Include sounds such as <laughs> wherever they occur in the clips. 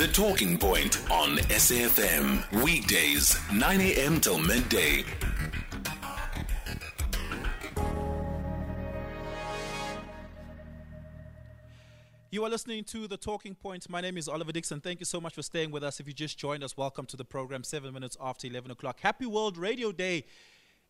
The Talking Point on SAFM. Weekdays, 9 a.m. till midday. You are listening to The Talking Point. My name is Oliver Dixon. Thank you so much for staying with us. If you just joined us, welcome to the program, seven minutes after 11 o'clock. Happy World Radio Day.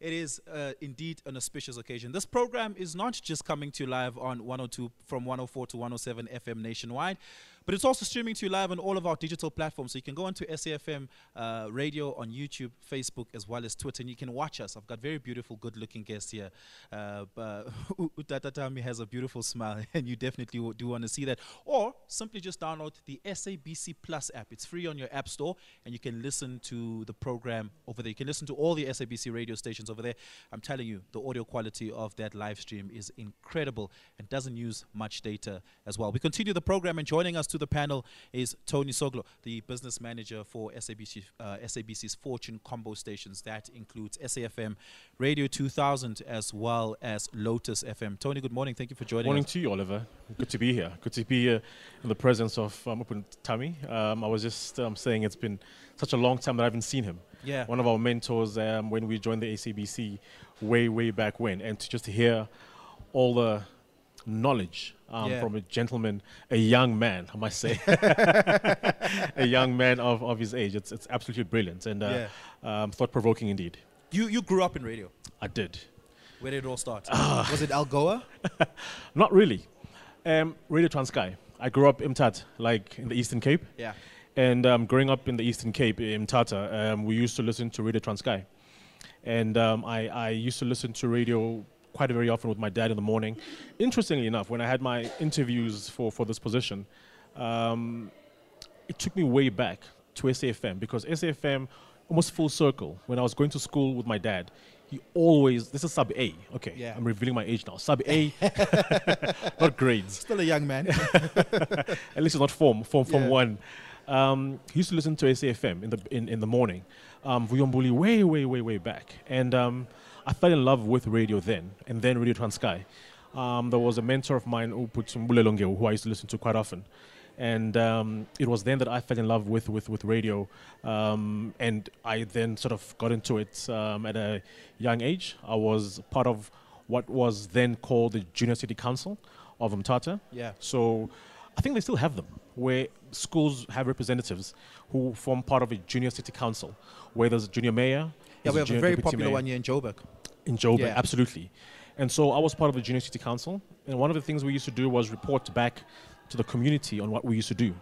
It is uh, indeed an auspicious occasion. This program is not just coming to you live on 102 from 104 to 107 FM nationwide, but it's also streaming to you live on all of our digital platforms. So you can go onto SAFM uh, radio on YouTube, Facebook, as well as Twitter, and you can watch us. I've got very beautiful, good looking guests here. Uh, Utata <laughs> Tami has a beautiful smile, <laughs> and you definitely do want to see that. Or simply just download the SABC Plus app. It's free on your App Store, and you can listen to the program over there. You can listen to all the SABC radio stations over there. I'm telling you, the audio quality of that live stream is incredible and doesn't use much data as well. We continue the program, and joining us to the panel is Tony Soglo, the business manager for SABC, uh, SABC's Fortune combo stations. That includes SAFM, Radio 2000, as well as Lotus FM. Tony, good morning. Thank you for joining morning us. to you, Oliver. Good to be here. Good to be here in the presence of um, Tami. Um, I was just um, saying it's been such a long time that I haven't seen him. Yeah. One of our mentors um, when we joined the SABC way, way back when. And to just hear all the knowledge um, Yeah. from a gentleman, a young man, I must say, <laughs> a young man of, of his age. It's, it's absolutely brilliant and uh, um, thought provoking indeed. You, you grew up in radio. I did. Where did it all start? Ah. <laughs> Was it Algoa? <laughs> Not really. Um, Radio Transkei. I grew up in Mthatha, like in the Eastern Cape. Yeah. And um, growing up in the Eastern Cape, in Mthatha, um, we used to listen to Radio Transkei. And um, I, I used to listen to radio quite very often with my dad in the morning. Interestingly enough, when I had my interviews for, for this position, um, it took me way back to SAFM because SAFM, almost full circle, when I was going to school with my dad, he always, this is sub A. Okay, Yeah. I'm revealing my age now. Sub A, <laughs> not grades. Still a young man. <laughs> At least it's not form, form, form Yeah. one. Um, he used to listen to SAFM in the in, in the morning, um, Vuyombuli way way way way back, and um, I fell in love with radio then, and then Radio Transkei. Um, there was a mentor of mine, Uputumbule Longeo, who I used to listen to quite often, and um, it was then that I fell in love with with with radio, um, and I then sort of got into it um, at a young age. I was part of what was then called the Junior City Council of Mthatha. Yeah. So I think they still have them, where schools have representatives who form part of a junior city council, where there's a junior mayor. Yeah, we have a very popular mayor one here in Joburg. in Joburg, Yeah. absolutely. And so I was part of the junior city council, and one of the things we used to do was report back to the community on what we used to do.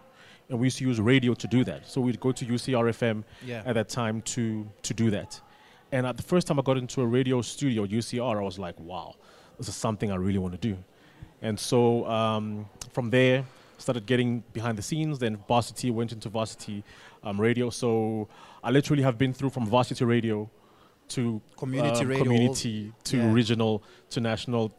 And we used to use radio to do that. So we'd go to UCRFM Yeah. at that time to, to do that. And at the first time I got into a radio studio, UCR, I was like, wow, this is something I really want to do. And so um, from there, started getting behind the scenes. Then varsity went into varsity um, radio. So I literally have been through from varsity radio to Community um, radio, community to yeah. regional to national,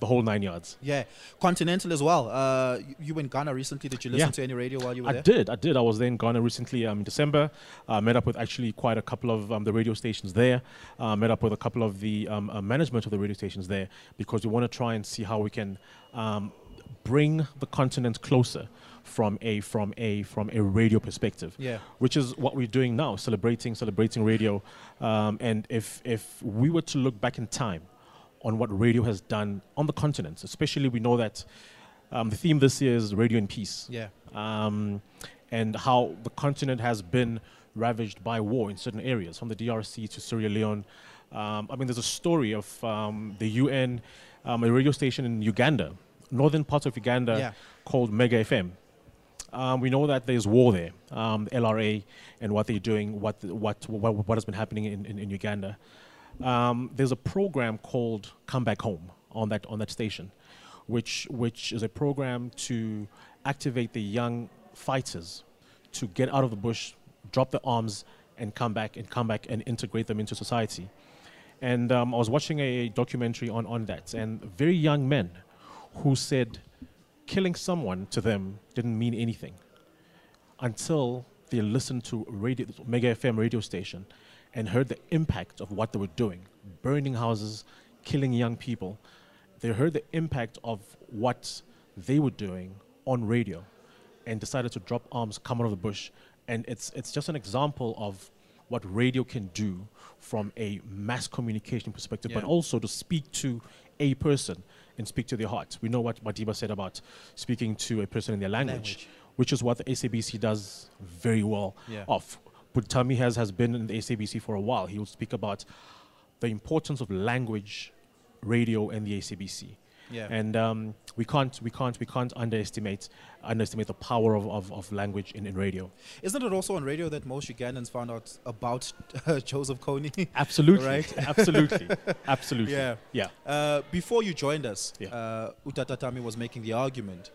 the whole nine yards. Yeah. Continental as well. Uh, you, you were in Ghana recently. Did you listen Yeah. to any radio while you were I there? did, I did. I was there in Ghana recently um, in December. Uh, met up with actually quite a couple of um, the radio stations there. Uh, met up with a couple of the um, uh, management of the radio stations there because we want to try and see how we can um, bring the continent closer from a from a from a radio perspective. Yeah. Which is what we're doing now, celebrating celebrating radio. Um, and if if we were to look back in time on what radio has done on the continent, especially we know that um, the theme this year is radio in peace Yeah. um, and how the continent has been ravaged by war in certain areas, from the DRC to Sierra Leone. Um, I mean, there's a story of um, the UN, um, a radio station in Uganda, northern parts of Uganda, Yeah. called Mega FM. Um, we know that there's war there, um, LRA, and what they're doing, what what what, what has been happening in, in, in Uganda. Um, there's a program called Come Back Home on that on that station, which which is a program to activate the young fighters to get out of the bush, drop the arms, and come back and come back and integrate them into society. And um, I was watching a documentary on, on that, and very young men who said killing someone to them didn't mean anything until they listened to radio, Mega FM radio station and heard the impact of what they were doing burning houses, killing young people. They heard the impact of what they were doing on radio. and decided to drop arms, come out of the bush. And it's, it's just an example of what radio can do from a mass communication perspective, but also to speak to a person and speak to their heart. We know what Madiba said about speaking to a person in their language, Language. which is what the SABC does very well Yeah. of. But Tami has, has been in the SABC for a while. He will speak about the importance of language, radio, and the SABC. Yeah. And um, we can't we can't we can't underestimate underestimate the power of, of, of language in, in radio. Isn't it also on radio that most Ugandans found out about uh, <laughs> Joseph Kony? Absolutely. Right. <laughs> Absolutely. Absolutely. Yeah. Yeah. Uh, before you joined us, Yeah. uh, Utata Tami was making the argument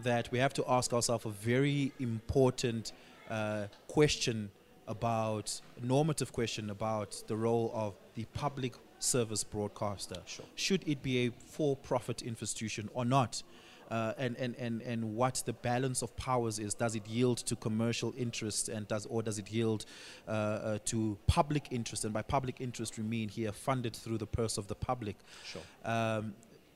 that we have to ask ourselves a very important uh, question about normative question about the role of the public service broadcaster. Should it be a for-profit institution or not? Uh, and, and, and, and what the balance of powers is. Does it yield to commercial interest and does or does it yield uh, uh, to public interest? And by public interest, we mean here funded through the purse of the public. Sure. Um,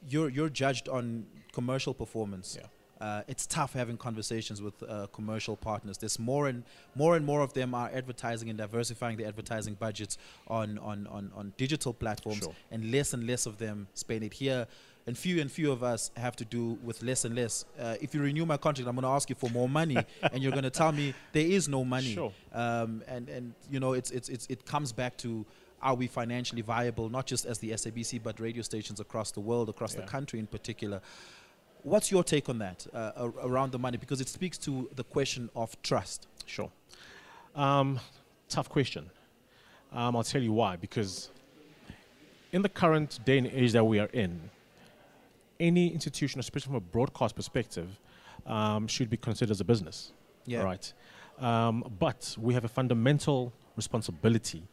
you're you're judged on commercial performance. Yeah. Uh, it's tough having conversations with uh, commercial partners. There's more and more and more of them are advertising and diversifying their advertising budgets on on, on, on digital platforms, Sure. and less and less of them spend it here. And few and few of us have to do with less and less. Uh, if you renew my contract, I'm going to ask you for more money, <laughs> and you're going to tell me there is no money. Sure. Um, and and you know, it's it's it's it comes back to are we financially viable, not just as the SABC, but radio stations across the world, across the country in particular. What's your take on that uh, around the money? Because it speaks to the question of trust. Sure. Um, tough question. Um, I'll tell you why. Because in the current day and age that we are in, any institution, especially from a broadcast perspective, um, should be considered as a business. Yeah. Right. Um, but we have a fundamental responsibility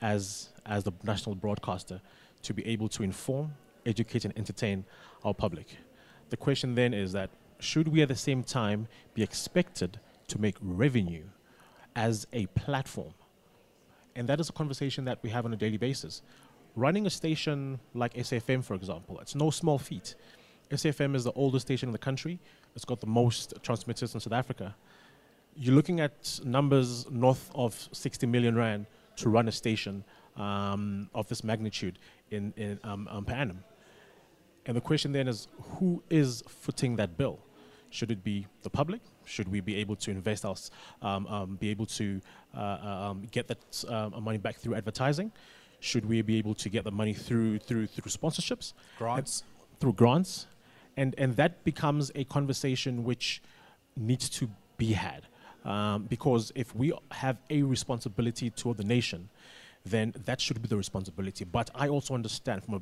as as the national broadcaster to be able to inform, educate, and entertain our public. The question then is that should we at the same time be expected to make revenue as a platform? And that is a conversation that we have on a daily basis. Running a station like SAFM, for example, it's no small feat. SAFM is the oldest station in the country. It's got the most transmitters in South Africa. You're looking at numbers north of 60 million rand to run a station um, of this magnitude in, in um, um, per annum. And the question then is who is footing that bill? Should it be the public? Should we be able to invest us, um, um, be able to uh, uh, um, get that um, money back through advertising? Should we be able to get the money through through through sponsorships? Grants. through grants, and and that becomes a conversation which needs to be had, um, because if we have a responsibility toward the nation, then that should be the responsibility. But I also understand from a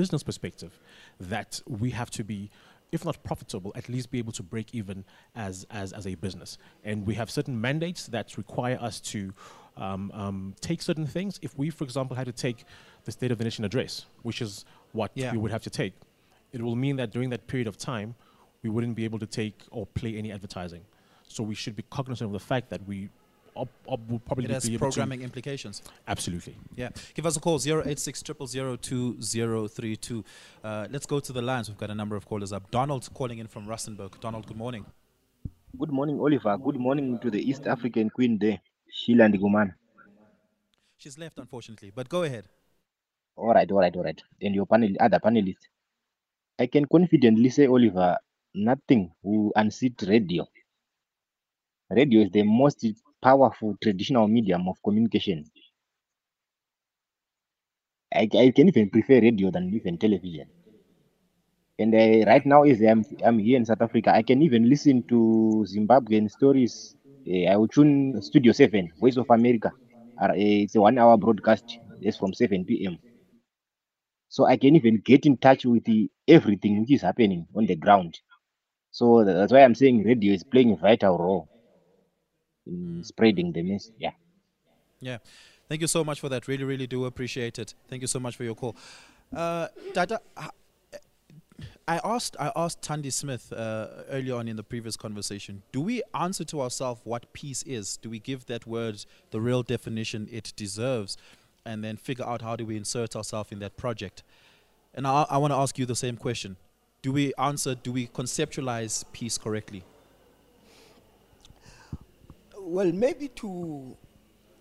business perspective that we have to be. If not profitable, at least be able to break even as, as, as a business. And we have certain mandates that require us to um, um, take certain things. If we, for example, had to take the State of the Nation address, which is what Yeah. we would have to take, it will mean that during that period of time, we wouldn't be able to take or play any advertising. So we should be cognizant of the fact that we op- op- will probably It has be able programming implications. Absolutely. Yeah. Give us a call 086 2032. Uh, let's go to the lines. We've got a number of callers up. Donald calling in from Rustenburg. Donald, good morning. Good morning, Oliver. Good morning to the East African Queen there, Sheila Ndiguman. She's left, unfortunately, but go ahead. All right, all right, all right. And your panel, other panelists. I can confidently say, Oliver, nothing will unseat radio. Radio is the most powerful traditional medium of communication. I, I can even prefer radio than even television. And uh, right now, as I'm, I'm here in South Africa, I can even listen to Zimbabwean stories. Uh, I will tune Studio 7, Voice of America. Uh, it's a one hour broadcast. It's from 7 p.m. So I can even get in touch with the, everything which is happening on the ground. So that's why I'm saying radio is playing a vital role in spreading the message. Yeah. Yeah. Thank you so much for that. Really, really do appreciate it. Thank you so much for your call. Uh, Dada, h- I asked I asked Tandy Smith uh, earlier on in the previous conversation. Do we answer to ourselves what peace is? Do we give that word the real definition it deserves, and then figure out how do we insert ourselves in that project? And I, I want to ask you the same question. Do we answer? Do we conceptualize peace correctly? Well, maybe to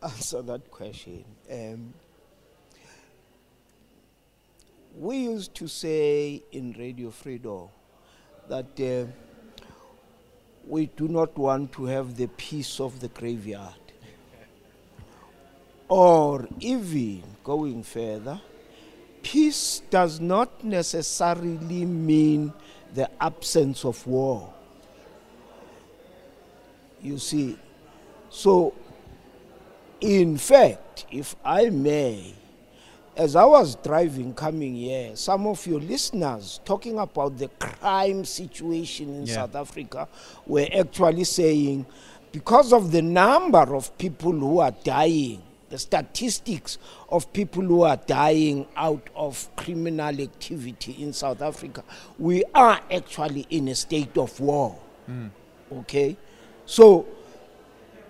answer that question, um, we used to say in Radio Freedom that uh, we do not want to have the peace of the graveyard. Or even going further, peace does not necessarily mean the absence of war. You see, so in fact, if I may, as I was driving coming here, some of your listeners talking about the crime situation in Yeah. South Africa were actually saying because of the number of people who are dying, the statistics of people who are dying out of criminal activity in South Africa, we are actually in a state of war. Hmm. Okay? So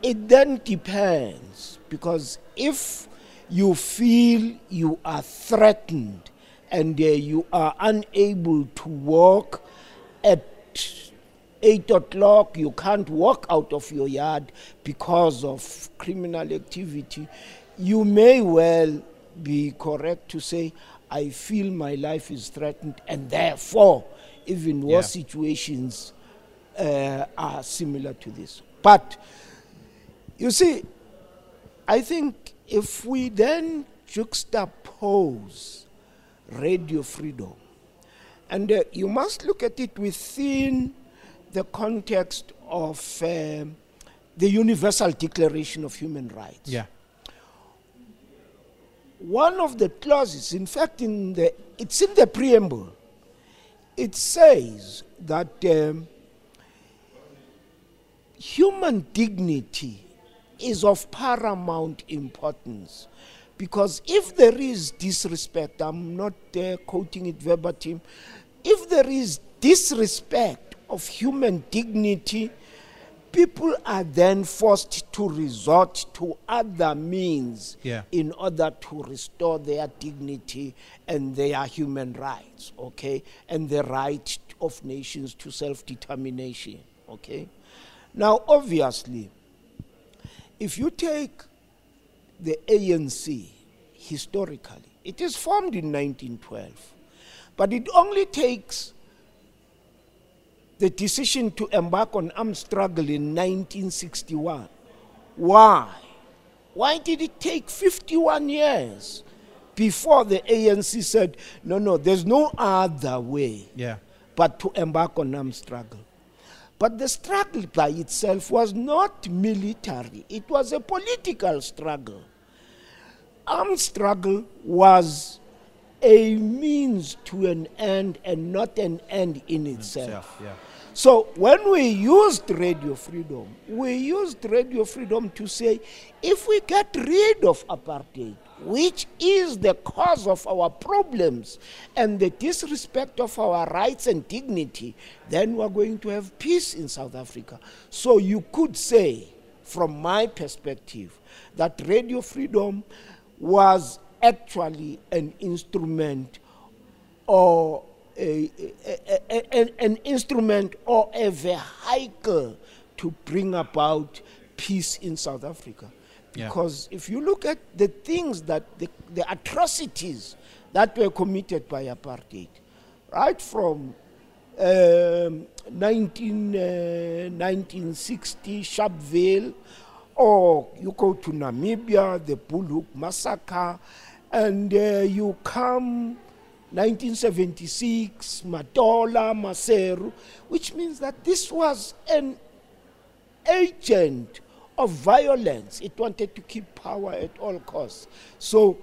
it then depends because if you feel you are threatened and uh, you are unable to walk at eight o'clock, you can't walk out of your yard because of criminal activity, you may well be correct to say, I feel my life is threatened, and therefore, even war Yeah. situations uh, are similar to this. But you see, I think if we then juxtapose radio freedom, and uh, you must look at it within the context of um the Universal Declaration of Human Rights Yeah. one of the clauses, in fact, in the it's in the preamble. It says that um, human dignity is of paramount importance because if there is disrespect, I'm not uh, quoting it verbatim, if there is disrespect of human dignity, people are then forced to resort to other means Yeah. in order to restore their dignity and their human rights, okay, and the right of nations to self determination, okay. Now, obviously, if you take the ANC historically, it is formed in 1912, but it only takes the decision to embark on armed struggle in 1961. Why? Why did it take 51 years before the ANC said, no, no, there's no other way Yeah. but to embark on armed struggle? But the struggle by itself was not military, it was a political struggle. Armed struggle was a means to an end and not an end in itself. Yeah. So when we used radio freedom, we used radio freedom to say if we get rid of apartheid, which is the cause of our problems and the disrespect of our rights and dignity, then we're going to have peace in South Africa. So you could say, from my perspective, that radio freedom was actually an instrument or a, a- a- an instrument or a vehicle to bring about peace in South Africa. Yeah. Because if you look at the things that, the, the atrocities that were committed by apartheid, right from um, 19, uh, 1960 Sharpeville, or you go to Namibia, the Bulhoek massacre, and uh, you come 1976, Matola, Maseru, which means that this was an agent of violence. It wanted to keep power at all costs. So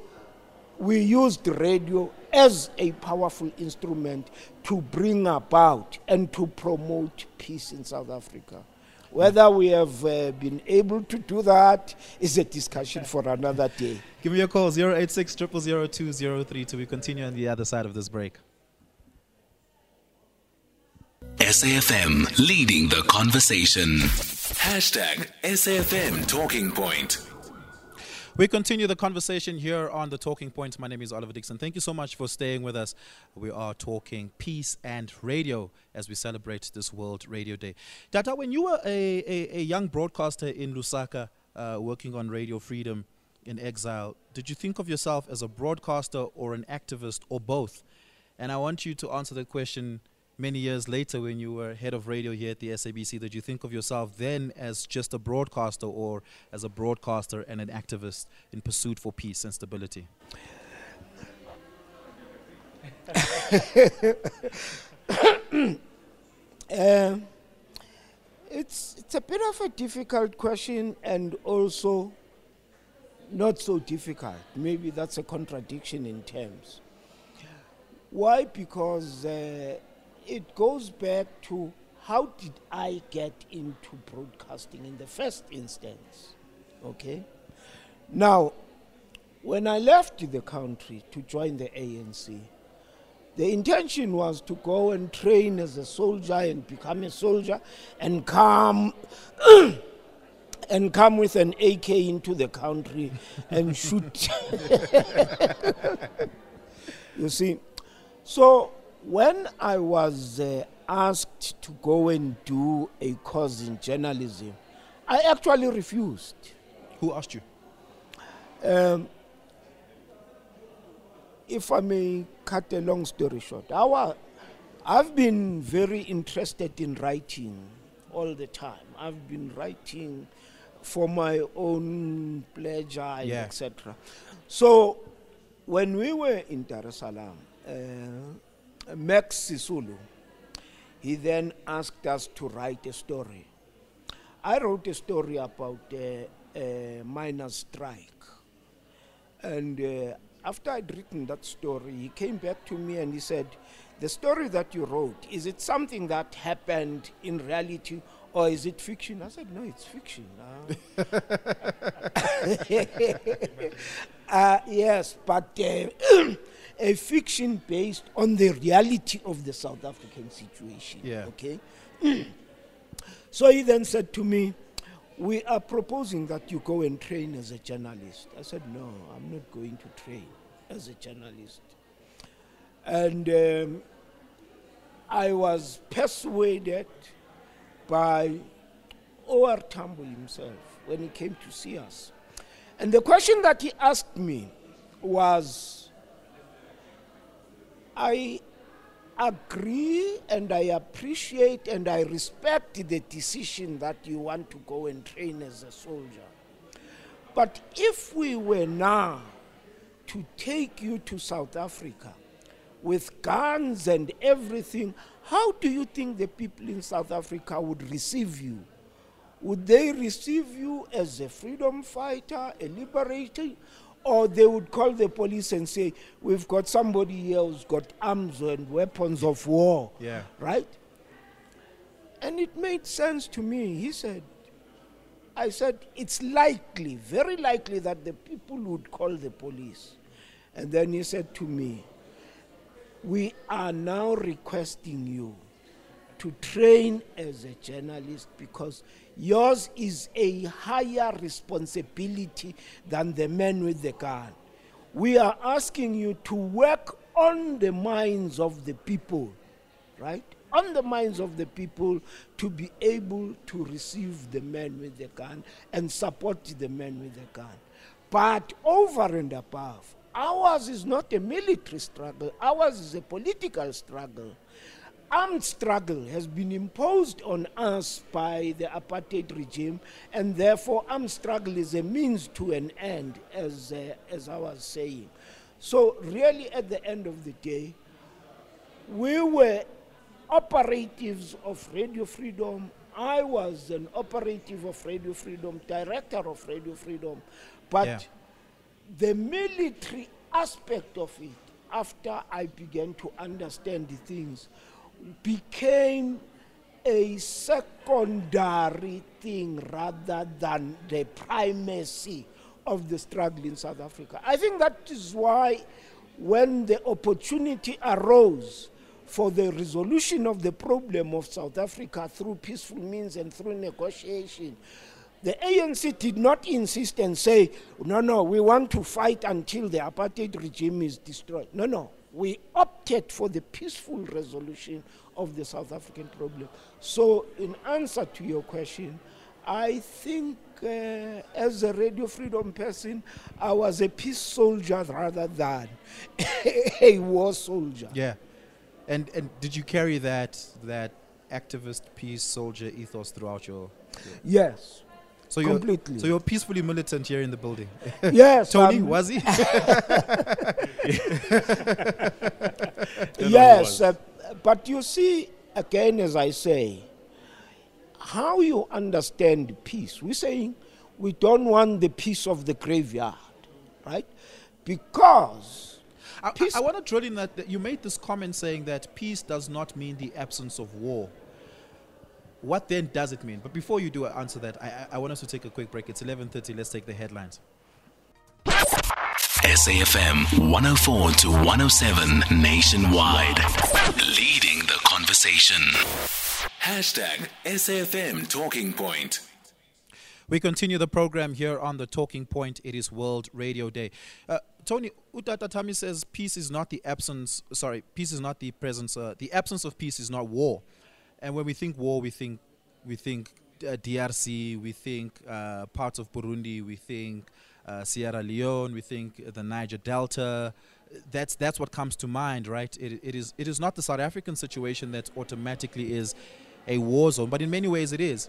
we used radio as a powerful instrument to bring about and to promote peace in South Africa. Whether we have uh, been able to do that is a discussion for another day. Give me a call 086 0002032. We continue on the other side of this break. SAFM leading the conversation. Hashtag SAFM Talking Point. We continue the conversation here on the Talking Point. My name is Oliver Dixon. Thank you so much for staying with us. We are talking peace and radio as we celebrate this World Radio Day. Tata, when you were a, a, a young broadcaster in Lusaka uh, working on Radio Freedom in exile, did you think of yourself as a broadcaster or an activist or both? And I want you to answer the question many years later when you were head of radio here at the SABC, did you think of yourself then as just a broadcaster or as a broadcaster and an activist in pursuit for peace and stability? Uh, it's it's a bit of a difficult question and also not so difficult. Maybe that's a contradiction in terms. Why? Because uh, it goes back to how did I get into broadcasting in the first instance? Okay. Now, when I left the country to join the ANC, the intention was to go and train as a soldier and become a soldier and come <clears throat> and come with an AK into the country and shoot. <laughs> you see, so when I was uh, asked to go and do a course in journalism, I actually refused. Who asked you? Um, if I may cut a long story short, our, I've been very interested in writing all the time. I've been writing for my own pleasure, and Yeah. etc. So, when we were in Dar es Salaam, uh, Max Sisulu, he then asked us to write a story. I wrote a story about uh, a miners' strike. And uh, after I'd written that story, he came back to me and he said, The story that you wrote, is it something that happened in reality or is it fiction? I said, No, it's fiction. <laughs> Uh, uh, <laughs> yes, but uh, <clears throat> a fiction based on the reality of the South African situation. Yeah. Okay? <clears throat> So he then said to me, We are proposing that you go and train as a journalist. I said, No, I'm not going to train as a journalist. And um, I was persuaded by O.R. Tambo himself when he came to see us. And the question that he asked me was I agree and I appreciate and I respect the decision that you want to go and train as a soldier. But if we were now to take you to South Africa with guns and everything, how do you think the people in South Africa would receive you? Would they receive you as a freedom fighter, a liberator, or they would call the police and say, We've got somebody here who's got arms and weapons of war? Yeah. Right? And it made sense to me. He said, I said, it's likely, very likely that the people would call the police. And then he said to me, We are now requesting you to train as a journalist because yours is a higher responsibility than the man with the gun. We are asking you to work on the minds of the people, right? On the minds of the people to be able to receive the man with the gun and support the man with the gun. But over and above, ours is not a military struggle, ours is a political struggle. Armed struggle has been imposed on us by the apartheid regime, and therefore, armed struggle is a means to an end, as, uh, as I was saying. So, really, at the end of the day, we were operatives of Radio Freedom. I was an operative of Radio Freedom, director of Radio Freedom. But Yeah. the military aspect of it, after I began to understand the things, became a secondary thing rather than the primacy of the struggle in South Africa. I think that is why when the opportunity arose for the resolution of the problem of South Africa through peaceful means and through negotiation, The ANC did not insist and say, no, no, we want to fight until the apartheid regime is destroyed. No, no. We opted for the peaceful resolution of the South African problem. So, in answer to your question, I think uh, as a radio freedom person, I was a peace soldier rather than <laughs> a war soldier. Yeah. And and did you carry that that activist peace soldier ethos throughout your Yes. so you're Completely. so you're peacefully militant here in the building. Yes. <laughs> Tony, um, was he? <laughs> <laughs> yes, uh, but you see, again, as I say, how you understand peace. We're saying we don't want the peace of the graveyard, right? Because I, I- Peace- I want to drill in that, that you made this comment saying that peace does not mean the absence of war. What then does it mean? But before you do answer that, I, I I want us to take a quick break. It's 11:30. Let's take the headlines. SAFM 104 to 107 nationwide. Leading the conversation. Hashtag SAFM Talking Point. We continue the program here on the Talking Point. It is World Radio Day. Uh, Tony Utata Tami says peace is not the absence. Sorry, peace is not the presence. Uh, the absence of peace is not war. And when we think war, we think we think uh, DRC, we think uh, parts of Burundi, we think uh, Sierra Leone, we think the Niger Delta. That's that's what comes to mind, right? It, it is it is not the South African situation that automatically is a war zone, but in many ways it is.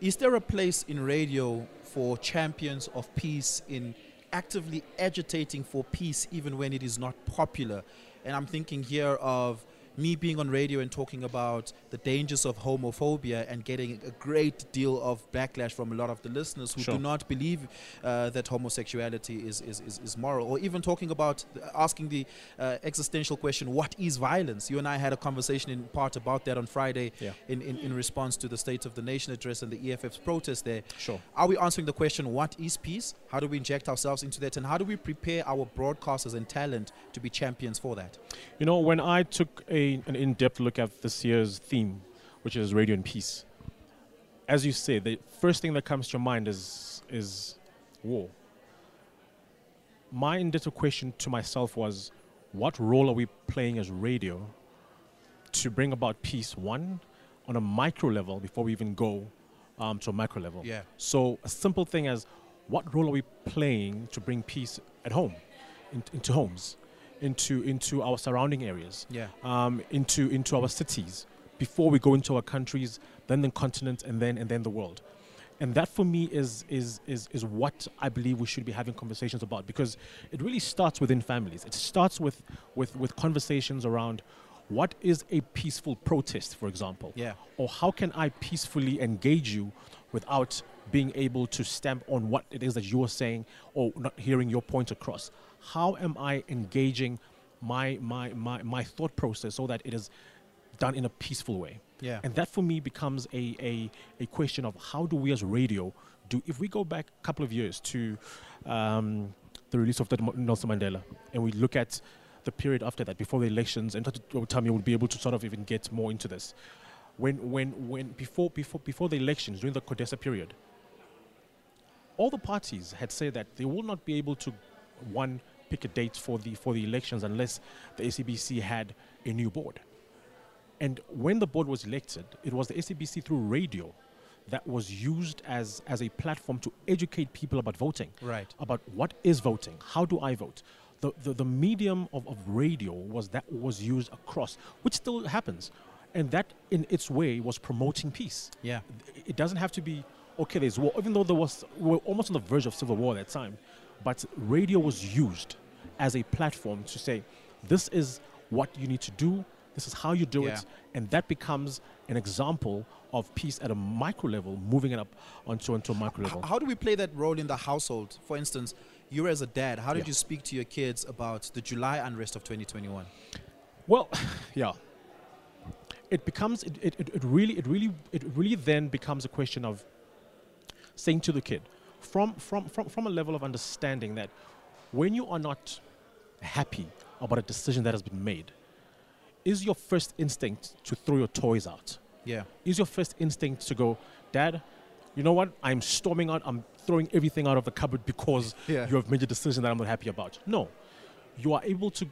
Is there a place in radio for champions of peace in actively agitating for peace even when it is not popular? And I'm thinking here of me being on radio and talking about the dangers of homophobia and getting a great deal of backlash from a lot of the listeners who Sure. do not believe uh, that homosexuality is, is, is, is moral, or even talking about asking the uh, existential question, what is violence? You and I had a conversation in part about that on Friday Yeah. in, in, in response to the State of the Nation address and the EFF's protest there. Sure. Are we answering the question, what is peace? How do we inject ourselves into that? And how do we prepare our broadcasters and talent to be champions for that? You know, when I took a, an in depth look at this year's theme, which is radio and peace, as you say, the first thing that comes to your mind is, is war. My in depth question to myself was what role are we playing as radio to bring about peace, one, on a micro level before we even go um, to a macro level? Yeah. So, a simple thing as what role are we playing to bring peace at home, in, into homes, into, into our surrounding areas? Yeah. um, into into our cities before we go into our countries, then the continent, and then and then the world. And that for me is is is is what I believe we should be having conversations about because it really starts within families. It starts with with with conversations around what is a peaceful protest, for example, Yeah. or how can I peacefully engage you without being able to stamp on what it is that you're saying or not hearing your point across? How am I engaging my my my, my thought process so that it is done in a peaceful way? Yeah. And that for me becomes a, a, a question of how do we as radio do if we go back a couple of years to um, the release of Nelson Mandela and we look at the period after that before the elections and Tami will be able to sort of even get more into this when when when before before before the elections during the Codesa period all the parties had said that they will not be able to one pick a date for the for the elections unless the SABC had a new board. And when the board was elected, it was the SABC through radio that was used as, as a platform to educate people about voting. Right. About what is voting, how do I vote. The, the, the medium of, of radio was that was used across, which still happens. And that, in its way, was promoting peace. Yeah. It doesn't have to be, okay, there's war, even though there was, we were almost on the verge of civil war at that time. But radio was used as a platform to say, this is what you need to do, this is how you do Yeah. it, and that becomes an example of peace at a micro level, moving it up onto, onto a macro H- level. How do we play that role in the household? For instance, you as a dad, how did Yeah. you speak to your kids about the July unrest of 2021? Well, <laughs> yeah. It becomes it, it, it really it really it really then becomes a question of saying to the kid from from from, from a level of understanding that when you are not happy about a decision that has been made, is your first instinct to throw your toys out? Yeah. Is your first instinct to go, Dad, you know what, I'm storming out, I'm throwing everything out of the cupboard because <laughs> Yeah. you have made a decision that I'm not happy about. No, you are able to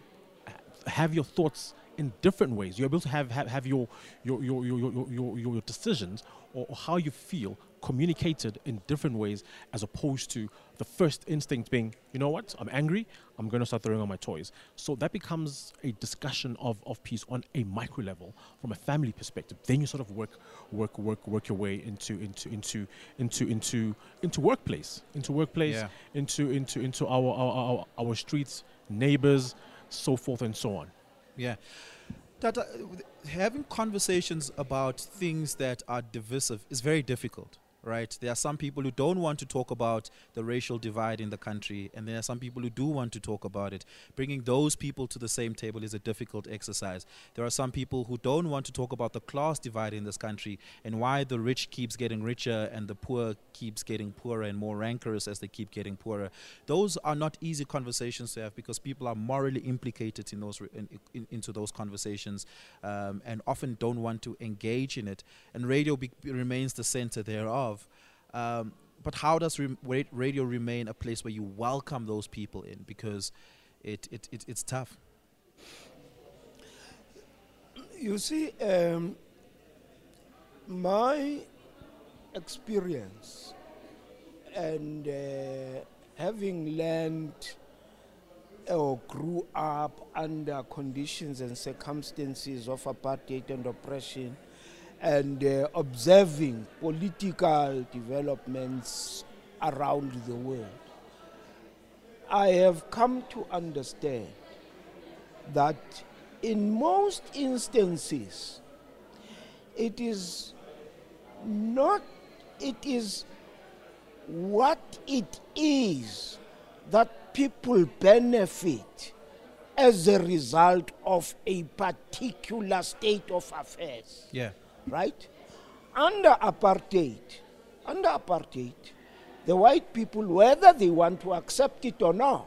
have your thoughts in different ways. You're able to have, have, have your, your, your, your, your, your, your, decisions or, or how you feel communicated in different ways as opposed to the first instinct being, you know what, I'm angry, I'm going to start throwing on my toys. So that becomes a discussion of, of peace on a micro level from a family perspective. Then you sort of work, work, work, work your way into, into, into, into, into, into workplace, into workplace, Yeah. into, into, into our, our, our, our streets, neighbors, so forth and so on. Yeah. Tata, having conversations about things that are divisive is very difficult, right? There are some people who don't want to talk about the racial divide in the country, and there are some people who do want to talk about it. Bringing those people to the same table is a difficult exercise. There are some people who don't want to talk about the class divide in this country and why the rich keeps getting richer and the poor keeps getting poorer and more rancorous as they keep getting poorer. Those are not easy conversations to have because people are morally implicated in those in, in, into those conversations um, and often don't want to engage in it. And radio remains the center thereof. Um, but how does ra- radio remain a place where you welcome those people in because it, it, it it's tough. You see, um, my experience and uh, having learned or grew up under conditions and circumstances of apartheid and oppression and uh, observing political developments around the world, I have come to understand that in most instances, it is not, it is what it is that people benefit as a result of a particular state of affairs Yeah. Right? Under apartheid, under apartheid, the white people, whether they want to accept it or not,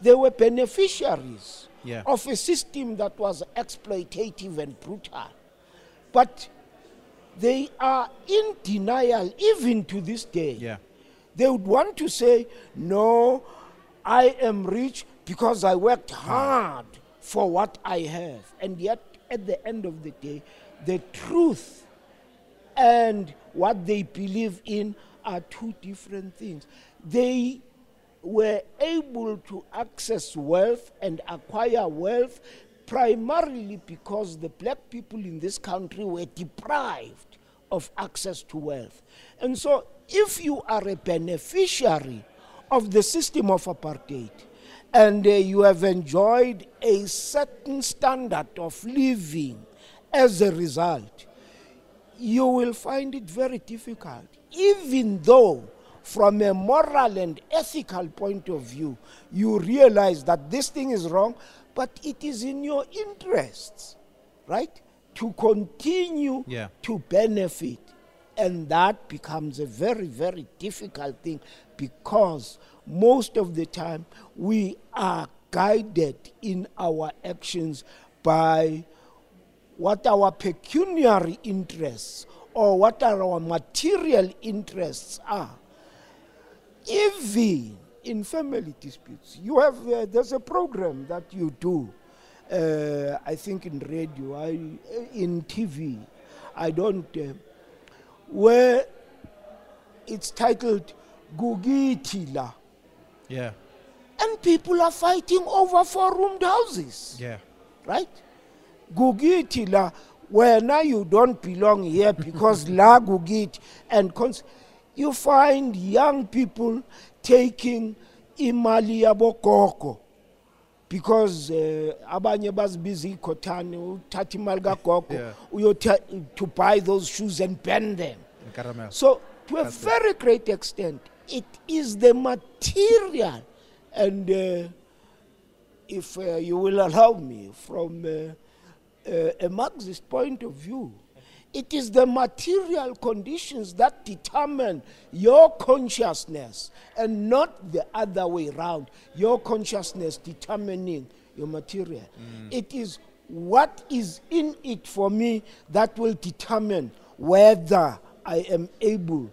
they were beneficiaries Yeah. of a system that was exploitative and brutal. But they are in denial even to this day. Yeah. They would want to say, No, I am rich because I worked mm. hard for what I have. And yet, at the end of the day, the truth and what they believe in are two different things. They were able to access wealth and acquire wealth primarily because the black people in this country were deprived of access to wealth. And so, if you are a beneficiary of the system of apartheid and uh, you have enjoyed a certain standard of living as a result, you will find it very difficult, even though, from a moral and ethical point of view, you realize that this thing is wrong, but it is in your interests, right, to continue Yeah. to benefit. And that becomes a very, very difficult thing because most of the time we are guided in our actions by what our pecuniary interests or what our material interests are. Even in family disputes, you have uh, there's a program that you do. Uh, I think in radio, I, in TV, I don't, uh, where it's titled Gugitila. Yeah. And people are fighting over four roomed houses Yeah. right? Gugiti la wena you don't belong here because <laughs> la Gugiti and cons- you find young people taking imali yabogogo. Because uh, abanye bazibiza ikhothane uthatha imali kagogo to buy those shoes and burn them. So, to a That's it. very great extent, it is the material. And uh, if uh, you will allow me, from uh, uh, a Marxist point of view, it is the material conditions that determine your consciousness and not the other way around. Your consciousness determining your material. It is what is in it for me that will determine whether I am able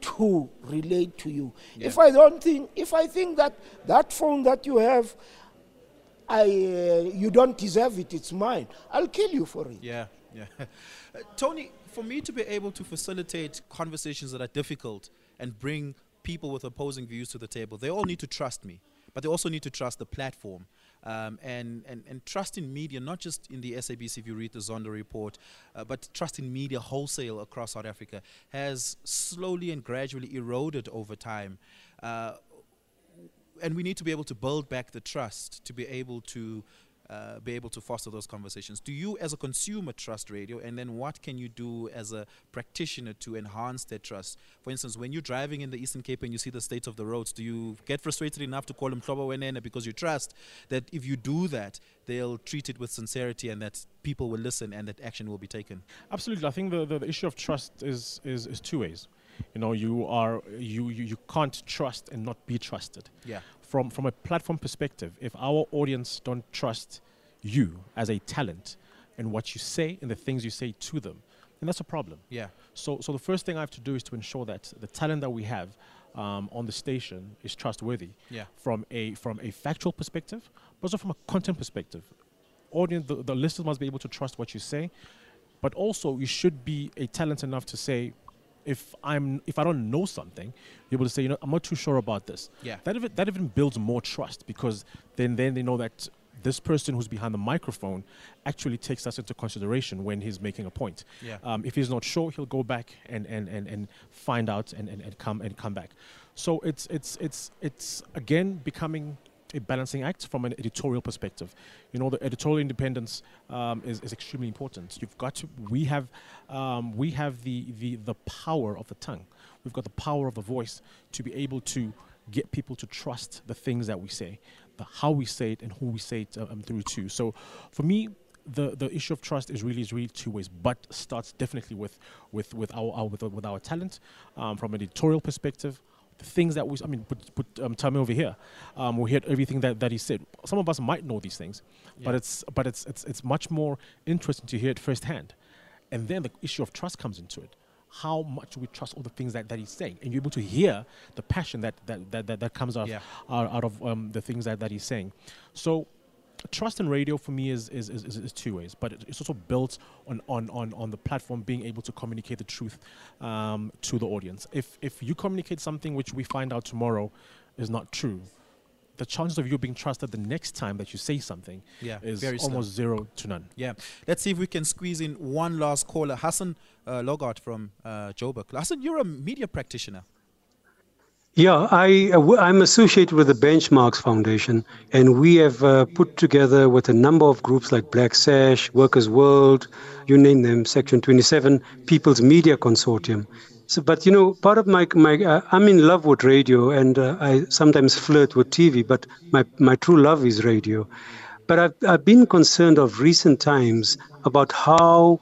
to relate to you. If I don't think, if I think that that phone that you have, I, uh, you don't deserve it, it's mine, I'll kill you for it. Yeah, yeah. <laughs> Uh, Tony, for me to be able to facilitate conversations that are difficult and bring people with opposing views to the table, they all need to trust me, but they also need to trust the platform. Um, and, and, and trust in media, not just in the SABC if you read the Zondo report, uh, but trust in media wholesale across South Africa has slowly and gradually eroded over time. Uh, and we need to be able to build back the trust to be able to uh, be able to foster those conversations. Do you, as a consumer, trust radio? And then what can you do as a practitioner to enhance that trust? For instance, when you're driving in the Eastern Cape and you see the state of the roads, do you get frustrated enough to call them Mhlobo Wenene because you trust that if you do that, they'll treat it with sincerity and that people will listen and that action will be taken? Absolutely. I think the, the, the issue of trust is, is, is two ways. You know, you are you, you, you can't trust and not be trusted. Yeah. From from a platform perspective, if our audience don't trust you as a talent and what you say and the things you say to them, then that's a problem. Yeah. So, so the first thing I have to do is to ensure that the talent that we have um, on the station is trustworthy. Yeah. From a from a factual perspective, but also from a content perspective. Audience, the, the listeners must be able to trust what you say, but also you should be a talent enough to say, if I'm if I don't know something, you're able to say, you know, I'm not too sure about this. Yeah. That even, that even builds more trust because then then they know that this person who's behind the microphone actually takes us into consideration when he's making a point. Yeah. Um, if he's not sure, he'll go back and, and, and, and find out and, and, and come and come back. So it's it's it's it's again becoming a balancing act from an editorial perspective. You know, the editorial independence um, is, is extremely important. You've got to. We have um, we have the, the the power of the tongue. We've got the power of the voice to be able to get people to trust the things that we say, the how we say it, and who we say it um, through to. So, for me, the, the issue of trust is really is really two ways, but starts definitely with with with our, our with, with our talent um, from an editorial perspective. The things that we, I mean, put, put um, Tommy over here. Um, we heard everything that, that he said. Some of us might know these things, but it's but it's it's it's much more interesting to hear it firsthand. And then the issue of trust comes into it. How much we trust all the things that, that he's saying, and you're able to hear the passion that that that, that, that comes out, Yeah. out, out of um, the things that, that he's saying. So trust in radio for me is is, is, is, two ways, but it's also built on, on, on, on the platform being able to communicate the truth um, to the audience. If if you communicate something which we find out tomorrow is not true, the chances of you being trusted the next time that you say something Yeah, is almost zero to none. Yeah. Let's see if we can squeeze in one last caller. Hassim uh, Logart from uh, Joburg. Hassim, you're a media practitioner. Yeah, I, uh, I'm associated with the Benchmarks Foundation, and we have uh, put together with a number of groups like Black Sash, Workers' World, you name them, Section 27, People's Media Consortium. So, but you know, part of my, my uh, I'm in love with radio, and uh, I sometimes flirt with TV, but my, my true love is radio. But I've, I've been concerned of recent times about how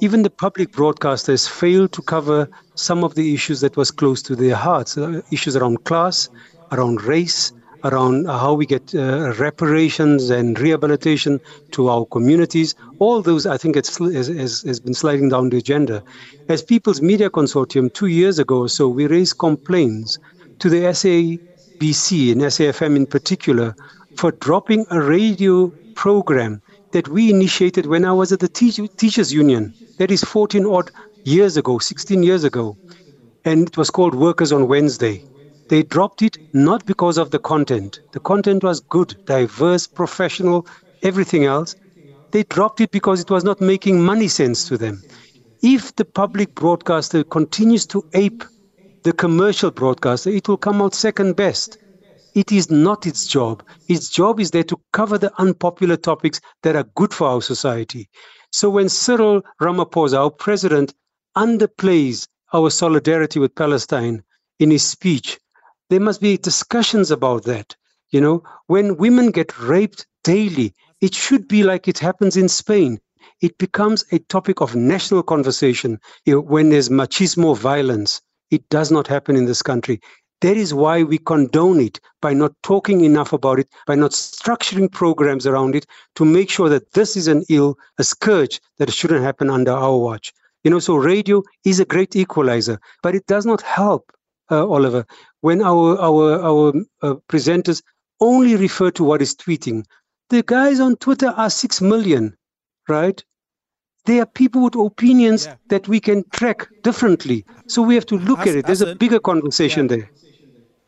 even the public broadcasters failed to cover some of the issues that was close to their hearts uh, issues around class around race around how we get uh, reparations and rehabilitation to our communities. All those i think it's, has, has been sliding down the agenda. As people's media consortium two years ago or so we raised complaints to the SABC and SAFM in particular for dropping a radio program that we initiated when I was at the teach- Teachers Union. That is 14 odd years ago, 16 years ago. And it was called Workers on Wednesday. They dropped it not because of the content. The content was good, diverse, professional, everything else. They dropped it because it was not making money sense to them. If the public broadcaster continues to ape the commercial broadcaster, it will come out second best. It is not its job. Its job is there to cover the unpopular topics that are good for our society. So when Cyril Ramaphosa, our president, underplays our solidarity with Palestine in his speech, there must be discussions about that. You know, when women get raped daily, it should be like it happens in Spain. It becomes a topic of national conversation when there's machismo violence. It does not happen in this country. That is why we condone it by not talking enough about it, by not structuring programs around it to make sure that this is an ill, a scourge that shouldn't happen under our watch. You know, so radio is a great equalizer, but it does not help, uh, Oliver, when our our our uh, presenters only refer to what is tweeting. The guys on Twitter are six million, right? They are people with opinions Yeah. that we can track differently. So we have to look at it. There's a Hassim, bigger conversation yeah. there.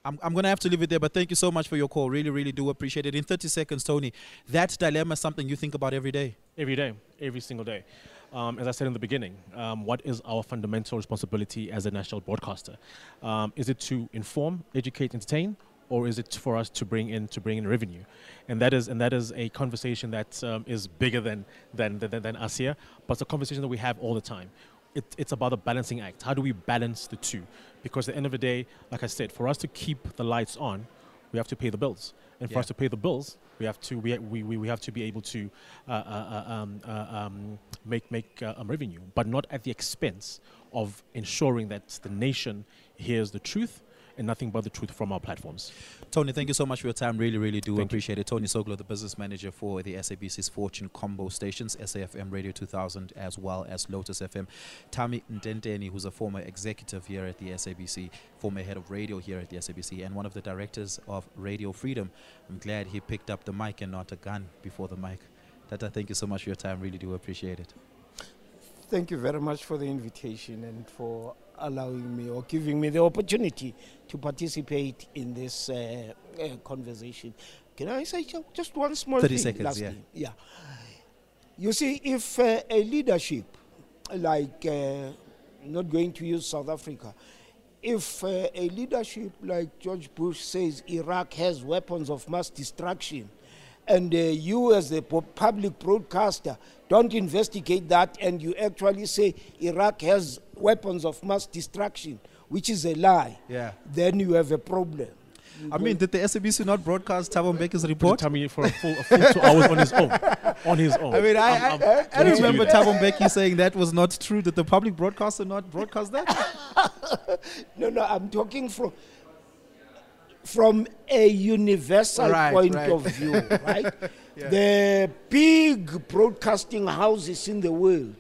I'm, I'm going to have to leave it there, but thank you so much for your call. Really, really do appreciate it. In 30 seconds, Tony, that dilemma is something you think about every day. Every day, every single day. Um, as I said in the beginning, um, what is our fundamental responsibility as a national broadcaster? Um, is it to inform, educate, entertain, or is it for us to bring in to bring in revenue? And that is and that is a conversation that um, is bigger than than, than than us here, but it's a conversation that we have all the time. It, it's about a balancing act. How do we balance the two? Because at the end of the day, like I said, for us to keep the lights on, we have to pay the bills, and for Yeah. us to pay the bills, we have to we, we, we, have to be able to uh, uh, uh, um, uh, um, make make uh, um, revenue, but not at the expense of ensuring that the nation hears the truth and nothing but the truth from our platforms. Tony, thank you so much for your time. Really, really do Thank you. appreciate it. Tony Soglo, the business manager for the SABC's Fortune combo stations, SAFM Radio 2000, as well as Lotus FM. Tami Ndenteni, who's a former executive here at the SABC, former head of radio here at the SABC, and one of the directors of Radio Freedom. I'm glad he picked up the mic and not a gun before the mic. Tata, thank you so much for your time. Really do appreciate it. Thank you very much for the invitation and for allowing me or giving me the opportunity to participate in this uh, uh, conversation. Can I say just one small 30 thing? seconds, yeah. Yeah. You see, if uh, a leadership, like, uh, not going to use South Africa, if uh, a leadership like George Bush says Iraq has weapons of mass destruction, and uh, you as the public broadcaster don't investigate that and you actually say Iraq has weapons of mass destruction, which is a lie, Yeah. then you have a problem. You I mean, did the SABC not broadcast Thabo Mbeki's report? I mean, for a full, a full two hours on his own. On his own. I mean, I, I'm- I, I'm I, I willing to do remember that. Thabo Mbeki saying that was not true. Did the public broadcaster not broadcast that? <laughs> no, no, I'm talking from from a universal Right, point right. of view, <laughs> right? The big broadcasting houses in the world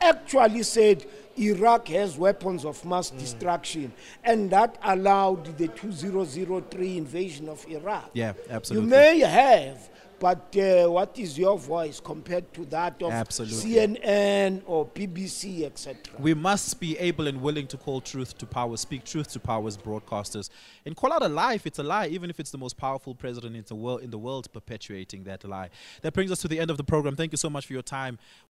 actually said Iraq has weapons of mass Mm. destruction, and that allowed the 2003 invasion of Iraq. Yeah, absolutely. You may have, but uh, what is your voice compared to that of Absolutely. CNN or BBC, etc.? We must be able and willing to call truth to power, speak truth to power as broadcasters, and call out a lie if it's a lie, even if it's the most powerful president in the world in the world perpetuating that lie. That brings us to the end of the program. Thank you so much for your time.